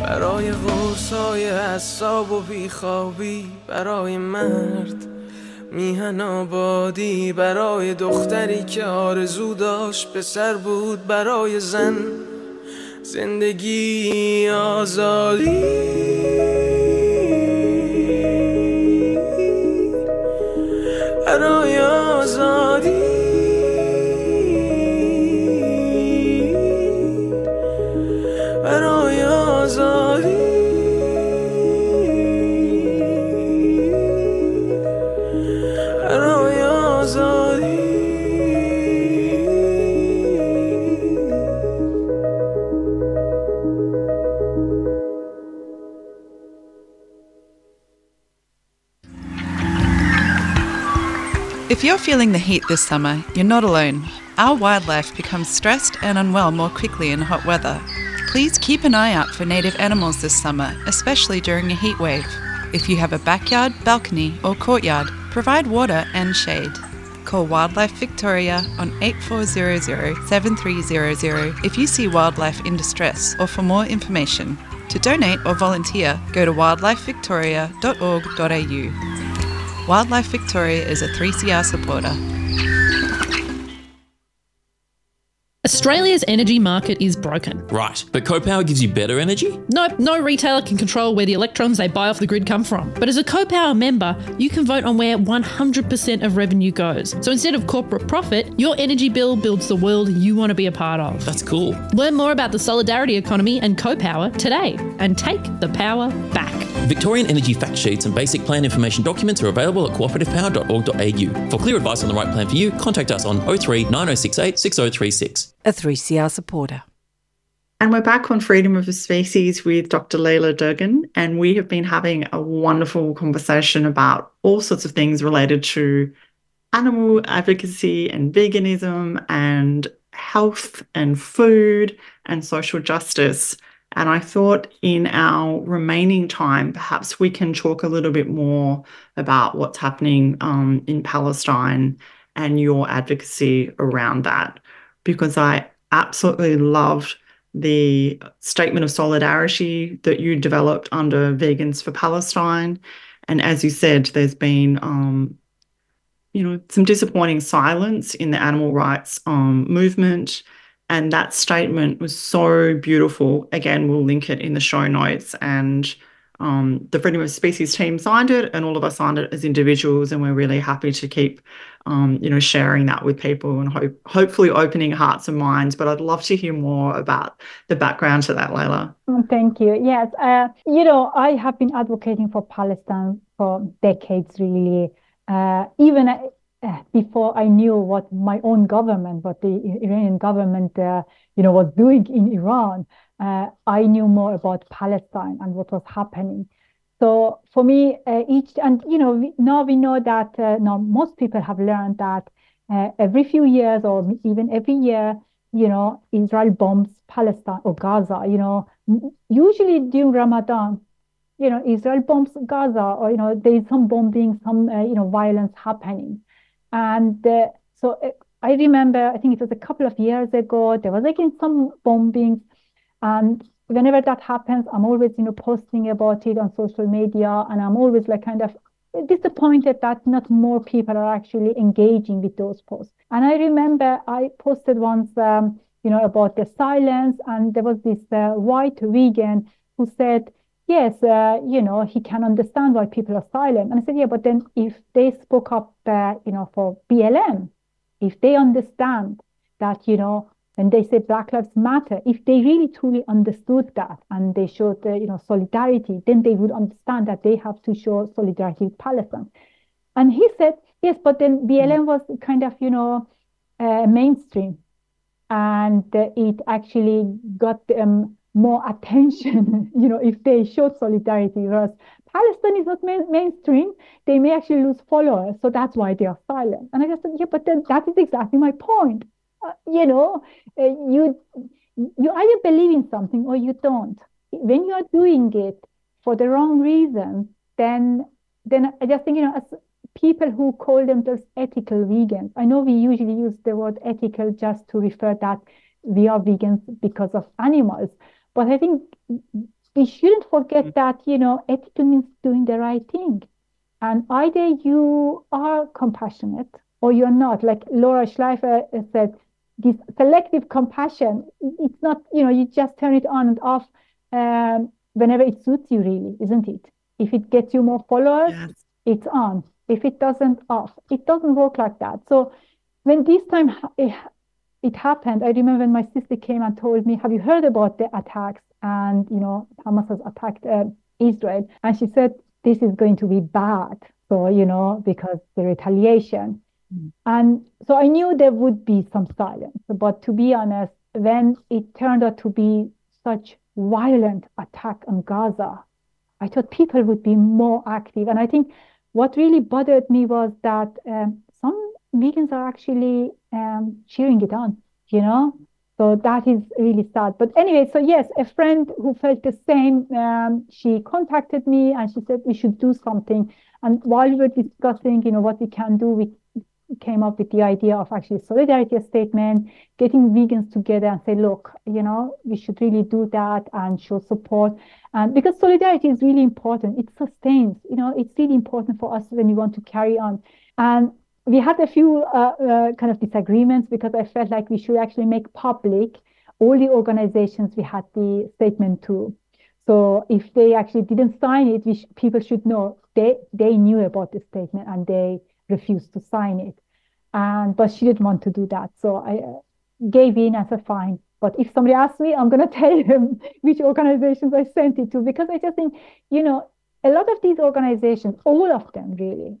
برای قرص های حساب و بیخوابی برای مرد میهن آبادی برای دختری که آرزو داشت پسر بود برای زن زندگی آزادی. برای آزادی. If you're feeling the heat this summer, you're not alone. Our wildlife becomes stressed and unwell more quickly in hot weather. Please keep an eye out for native animals this summer, especially during a heat wave. If you have a backyard, balcony, or courtyard, provide water and shade. Call Wildlife Victoria on 8400 7300 if you see wildlife in distress or for more information. To donate or volunteer, go to wildlifevictoria.org.au. Wildlife Victoria is a 3CR supporter. Australia's energy market is broken. Right, but CoPower gives you better energy? Nope, no retailer can control where the electrons they buy off the grid come from. But as a CoPower member, you can vote on where 100% of revenue goes. So instead of corporate profit, your energy bill builds the world you want to be a part of. That's cool. Learn more about the solidarity economy and CoPower today and take the power back. Victorian energy fact sheets and basic plan information documents are available at cooperativepower.org.au. For clear advice on the right plan for you, contact us on 03 9068 6036. A 3CR supporter. And we're back on Freedom of the Species with Dr. Leila Dehghan, and we have been having a wonderful conversation about all sorts of things related to animal advocacy and veganism and health and food and social justice. And I thought in our remaining time, perhaps we can talk a little bit more about what's happening um, in Palestine and your advocacy around that, because I absolutely loved the statement of solidarity that you developed under Vegans for Palestine. And as you said, there's been um, you know, some disappointing silence in the animal rights um, movement. And that statement was so beautiful. Again, we'll link it in the show notes. And um, the Freedom of Species team signed it, and all of us signed it as individuals. And we're really happy to keep, um, you know, sharing that with people and hope, hopefully opening hearts and minds. But I'd love to hear more about the background to that, Leila. Oh, Thank you. Yes, uh, you know, I have been advocating for Palestine for decades, really. Uh, even before I knew what my own government, what the Iranian government, uh, you know, was doing in Iran, uh, I knew more about Palestine and what was happening. So for me, uh, each and you know we, now we know that uh, now most people have learned that uh, every few years or even every year, you know, Israel bombs Palestine or Gaza. You know, usually during Ramadan, you know, Israel bombs Gaza, or you know, there is some bombing, some uh, you know, violence happening, and uh, so uh, I remember, I think it was a couple of years ago, there was again some bombings, and whenever that happens, I'm always you know posting about it on social media, and I'm always like kind of disappointed that not more people are actually engaging with those posts. And I remember I posted once, um, you know, about the silence, and there was this uh, white vegan who said yes, uh, you know, he can understand why people are silent. And I said, yeah, but then if they spoke up, uh, you know, for BLM, if they understand that, you know, when they say Black Lives Matter, if they really truly understood that and they showed, uh, you know, solidarity, then they would understand that they have to show solidarity with Palestine. And he said, yes, but then BLM was kind of, you know, uh, mainstream, and uh, it actually got them more attention, you know, if they showed solidarity. Whereas Palestine is not main, mainstream, they may actually lose followers, so that's why they are silent. And I just said, yeah, but then that is exactly my point. Uh, you know, uh, you you either believe in something or you don't. When you are doing it for the wrong reason, then then I just think you know, as people who call themselves ethical vegans, I know we usually use the word ethical just to refer that we are vegans because of animals, but I think we shouldn't forget that you know ethical means doing the right thing, and either you are compassionate or you're not. Like Laura Schleifer said, this selective compassion, it's not, you know, you just turn it on and off um, whenever it suits you, really, isn't it? If it gets you more followers, yes. it's on. If it doesn't, off. It doesn't work like that. So when this time it, happened, I remember when my sister came and told me, "Have you heard about the attacks?" And you know, Hamas has attacked uh, Israel, and she said, "This is going to be bad." So you know, because the retaliation. And so I knew there would be some silence. But to be honest, when it turned out to be such violent attack on Gaza, I thought people would be more active. And I think what really bothered me was that um, vegans are actually um, cheering it on, you know? So that is really sad. But anyway, so yes, a friend who felt the same, um, she contacted me and she said we should do something. And while we were discussing, you know, what we can do, we came up with the idea of actually solidarity statement, getting vegans together and say, look, you know, we should really do that and show support. And because solidarity is really important, it sustains, you know, it's really important for us when we want to carry on. And we had a few uh, uh, kind of disagreements because I felt like we should actually make public all the organizations we had the statement to. So if they actually didn't sign it, sh- people should know they they knew about the statement and they refused to sign it. And but she didn't want to do that, so I uh, gave in as a fine. But if somebody asks me, I'm going to tell them which organizations I sent it to because I just think, you know, a lot of these organizations, all of them really,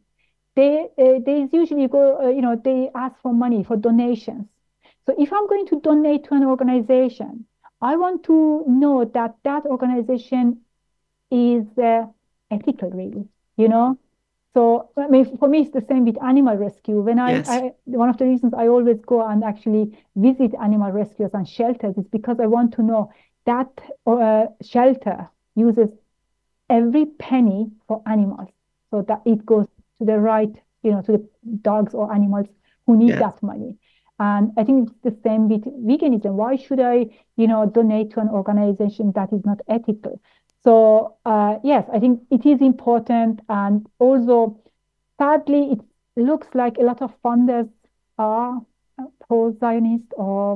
they uh, they usually go, uh, you know, they ask for money for donations. So if I'm going to donate to an organization, I want to know that that organization is uh, ethical, really. You know, so I mean, for me, it's the same with animal rescue. When I, yes. I, one of the reasons I always go and actually visit animal rescues and shelters is because I want to know that uh, shelter uses every penny for animals, so that it goes to the right, you know, to the dogs or animals who need yes. that money. And I think it's the same with veganism. Why should I, you know, donate to an organization that is not ethical? So uh, yes, I think it is important, and also sadly, it looks like a lot of funders are pro-Zionist, or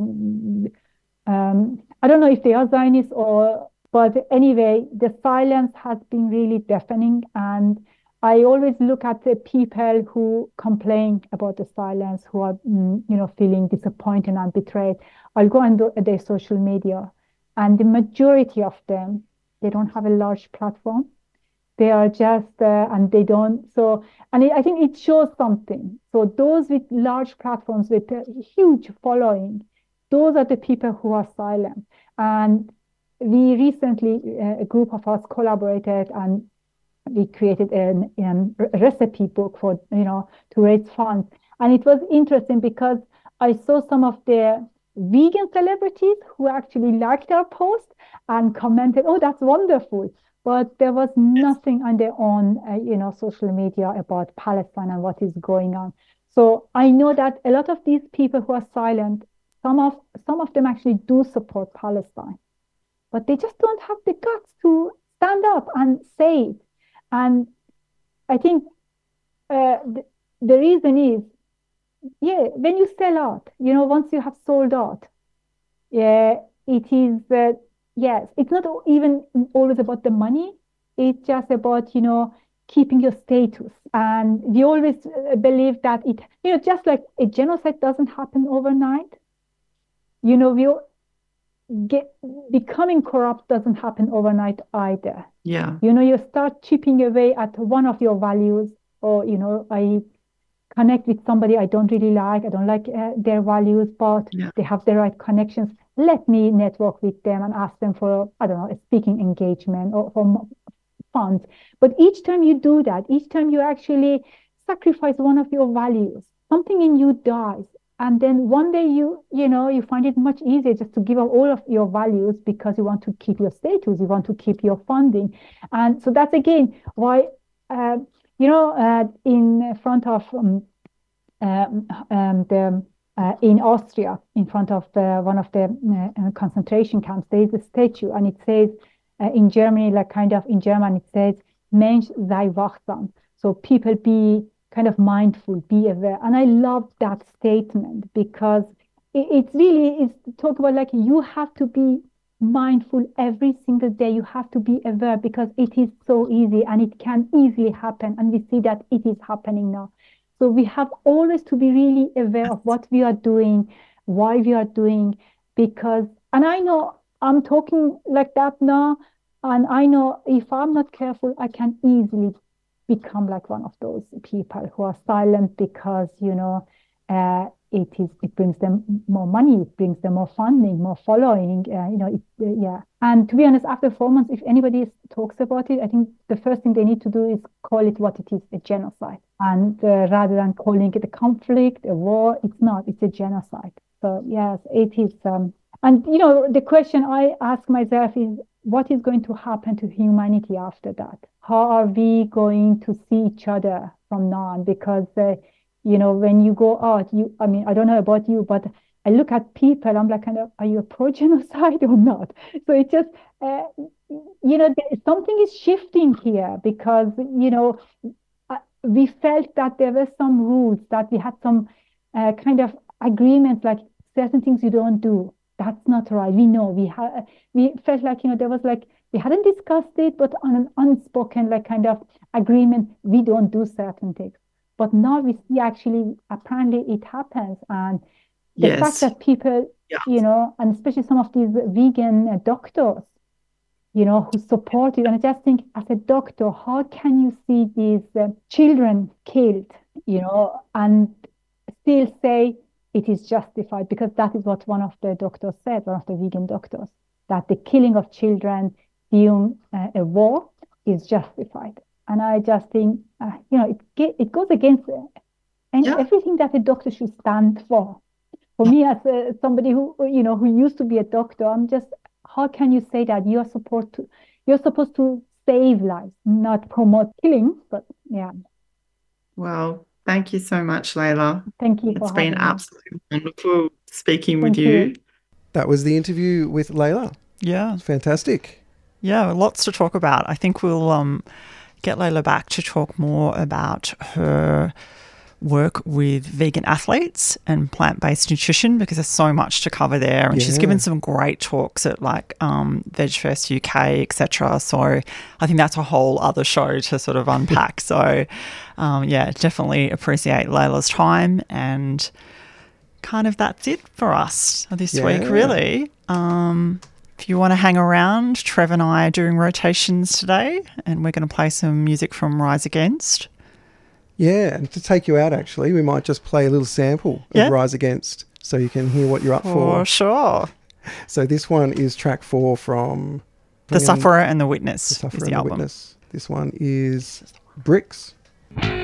um, I don't know if they are Zionist or, but anyway, the silence has been really deafening, and I always look at the people who complain about the silence, who are, mm, you know, feeling disappointed and betrayed. I'll go on their social media, and the majority of them they don't have a large platform. They are just, uh, and they don't. So, and it, I think it shows something. So, those with large platforms with a huge following, those are the people who are silent. And we recently, uh, a group of us collaborated and we created an, an recipe book for, you know, to raise funds. And it was interesting because I saw some of the vegan celebrities who actually liked our post and commented, "Oh, that's wonderful." But there was nothing on their own, uh, you know, social media about Palestine and what is going on. So I know that a lot of these people who are silent, some of some of them actually do support Palestine, but they just don't have the guts to stand up and say it. And I think uh, the, the reason is, yeah, when you sell out, you know, once you have sold out, yeah, it is uh, yes, it's not even always about the money. It's just about, you know, keeping your status. And we always uh, believe that it, you know, just like a genocide doesn't happen overnight. you know, we get becoming corrupt doesn't happen overnight either. Yeah. You know, you start chipping away at one of your values, or you know, I connect with somebody I don't really like. I don't like uh, their values, but Yeah. they have the right connections. Let me network with them and ask them for, I don't know, a speaking engagement or for funds. But each time you do that, each time you actually sacrifice one of your values, something in you dies. And then one day you, you know, you find it much easier just to give up all of your values because you want to keep your status, you want to keep your funding. And so that's again why, uh, you know, uh, in front of um, um, um, the uh, in Austria, in front of the, one of the uh, uh, concentration camps, there is a statue, and it says uh, in Germany, like kind of in German, it says "Mensch sei wachsam." So people be kind of mindful, be aware, and I love that statement because it, it really is talk about like you have to be mindful every single day. You have to be aware because it is so easy and it can easily happen, and we see that it is happening now. So we have always to be really aware of what we are doing, why we are doing, because, and I know I'm talking like that now, and I know if I'm not careful, I can easily become like one of those people who are silent because, you know, uh, it is it brings them more money, it brings them more funding, more following, uh, you know, it, uh, yeah. And to be honest, after four months, if anybody talks about it, I think the first thing they need to do is call it what it is, a genocide. And uh, rather than calling it a conflict, a war, it's not, it's a genocide. So yes, it is. Um, and you know, the question I ask myself is, what is going to happen to humanity after that? How are we going to see each other from now on? Because uh, you know, when you go out, you, I mean, I don't know about you, but I look at people, I'm like, kind of, are you pro genocide or not? So it just, uh, you know, something is shifting here because, you know, uh, we felt that there were some rules, that we had some uh, kind of agreements, like certain things you don't do. That's not right. We know we had, we felt like, you know, there was like, we hadn't discussed it, but on an unspoken, like kind of agreement, we don't do certain things. But now we see actually, apparently it happens. And the Yes. fact that people, you know, and especially some of these vegan uh, doctors, you know, who support it. And I just think, as a doctor, how can you see these uh, children killed, you know, and still say it is justified? Because that is what one of the doctors said, one of the vegan doctors, that the killing of children during uh, a war is justified. And I just think, uh, you know, it it goes against uh, and everything that a doctor should stand for. For me, as uh, somebody who you know who used to be a doctor, I'm just how can you say that you are supposed to you're supposed to save lives, not promote killing? But yeah, Well, thank you so much, Leila. thank you for It's been having me. absolutely wonderful speaking with you. you. That was the interview with Leila. Yeah. Fantastic. Yeah, lots to talk about. I think we'll um, get Leila back to talk more about her work with vegan athletes and plant based nutrition because there's so much to cover there. And she's given some great talks at like um, VegFest UK, etc. So I think that's a whole other show to sort of unpack. so um, yeah, definitely appreciate Leila's time and kind of that's it for us this week, really. Um, if you want to hang around, Trev and I are doing rotations today, and we're going to play some music from Rise Against. Yeah, and to take you out, actually, we might just play a little sample of Yeah. Rise Against so you can hear what you're up for. For sure. So this one is track four from The Sufferer and the Witness The Sufferer is and the the album. Witness. This one is Bricks. Bricks